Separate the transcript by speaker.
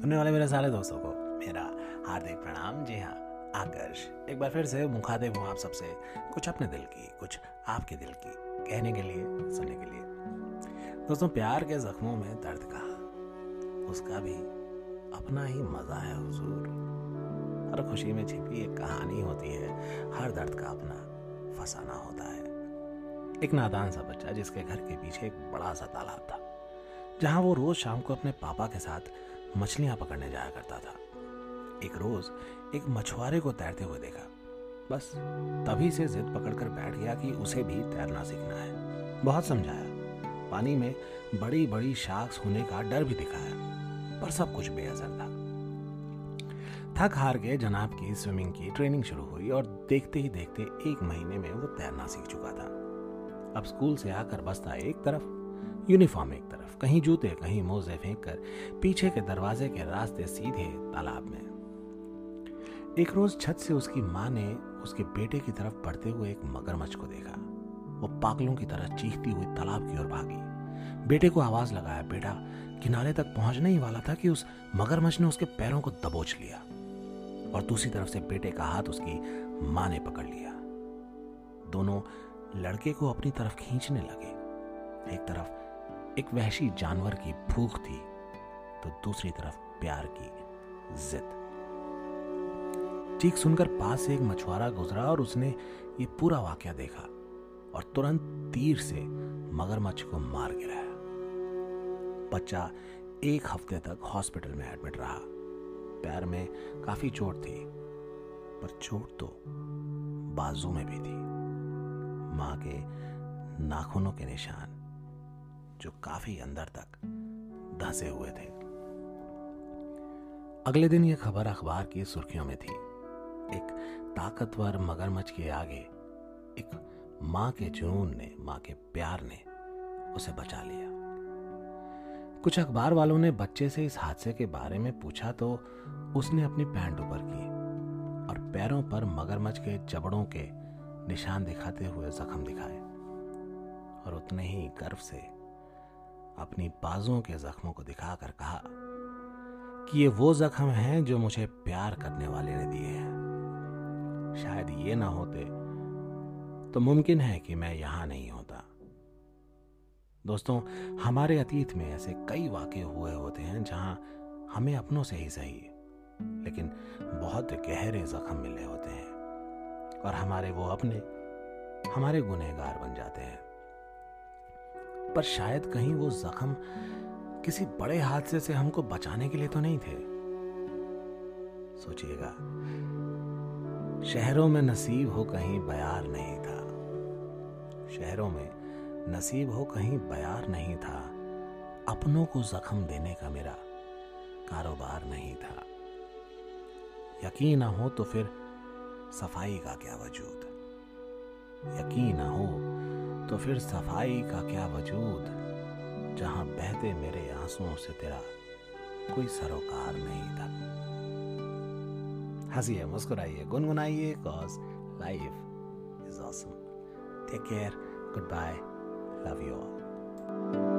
Speaker 1: सुनने वाले मेरे सारे दोस्तों को मेरा हार्दिक प्रणाम। जी हाँ आकर्ष एक बार फिर से मुखातिब हूँ आप सबसे कुछ अपने दिल की, कुछ आपके दिल की, कहने के लिए, सुनने के लिए। दोस्तों, प्यार के जख्मों में दर्द का, उसका भी अपना ही मज़ा है, हुजूर। हर खुशी में छिपी एक कहानी होती है, हर दर्द का अपना फसाना होता है। एक नादान सा बच्चा जिसके घर के पीछे एक बड़ा सा तालाब था, जहाँ वो रोज शाम को अपने पापा के साथ मछलियाँ पकड़ने जाया करता था। एक रोज एक मछुआरे को तैरते हुए देखा। बस तभी से जिद पकड़कर बैठ गया कि उसे भी तैरना सीखना है। बहुत समझाया। पानी में बड़ी बड़ी शार्क्स होने का डर भी दिखाया, पर सब कुछ बेअसर था। थक हार के जनाब की स्विमिंग की ट्रेनिंग शुरू हुई और देखते ही देखते एक महीने में वो तैरना सीख चुका था। अब स्कूल से आकर बसता एक तरफ़ यूनिफॉर्म एक तरफ़, कहीं जूते, कहीं मोजे फेंक कर पीछे के दरवाजे के रास्ते सीधे तालाब में। एक रोज छत से उसकी माँ ने उसके बेटे की तरफ़ बढ़ते हुए एक मगरमच्छ को देखा। वो पागलों की तरह चीखती हुई तालाब की ओर भागी। बेटे को आवाज़ लगाया, बेटा, किनारे तक पहुँचने ही वाला था कि उस मगरमच्छ ने उसके पैरों को दबोच लिया और दूसरी तरफ़ से बेटे का हाथ उसकी माँ ने पकड़ लिया। दोनों लड़के को अपनी तरफ़ खींचने लगे। एक तरफ़ एक वहशी जानवर की भूख थी तो दूसरी तरफ़ प्यार की जिद। चीख सुनकर पास से एक मछुआरा गुजरा और उसने ये पूरा वाक्य देखा और तुरंत तीर से मगरमच्छ को मार गिराया। बच्चा एक हफ़्ते तक हॉस्पिटल में एडमिट रहा। पैर में काफ़ी चोट थी, पर चोट तो बाजू में भी थी। माँ के नाखूनों के निशान जो काफ़ी अंदर तक धंसे हुए थे। अगले दिन यह खबर अखबार की सुर्खियों में थी। एक ताकतवर मगरमच्छ के आगे एक माँ के जुनून ने, माँ के प्यार ने उसे बचा लिया। कुछ अखबार वालों ने बच्चे से इस हादसे के बारे में पूछा तो उसने अपनी पैंट ऊपर की और पैरों पर मगरमच्छ के जबड़ों के निशान दिखाते हुए जख्म दिखाए और उतने ही गर्व से अपनी बाजुओं के जख्मों को दिखाकर कहा कि ये वो जख्म हैं जो मुझे प्यार करने वाले ने दिए हैं। शायद ये ना होते तो मुमकिन है कि मैं यहाँ नहीं होता। दोस्तों, हमारे अतीत में ऐसे कई वाक्य हुए होते हैं जहाँ हमें अपनों से ही सही, लेकिन बहुत गहरे जख्म मिले होते हैं और हमारे वो अपने, हमारे गुनहगार बन जाते हैं। पर शायद कहीं वो जख्म किसी बड़े हादसे से हमको बचाने के लिए तो नहीं थे। सोचिएगा, शहरों में नसीब हो कहीं बयार नहीं था। शहरों में नसीब हो कहीं बयार नहीं था। अपनों को जख्म देने का मेरा कारोबार नहीं था। यकीन ना हो तो फिर सफ़ाई का क्या वजूद? यकीन ना हो तो फिर सफ़ाई का क्या वजूद? जहाँ बहते मेरे आंसुओं से तेरा कोई सरोकार नहीं था। हंसिए, मुस्कुराइए, गुनगुनाइए cause life is awesome take care good bye love you all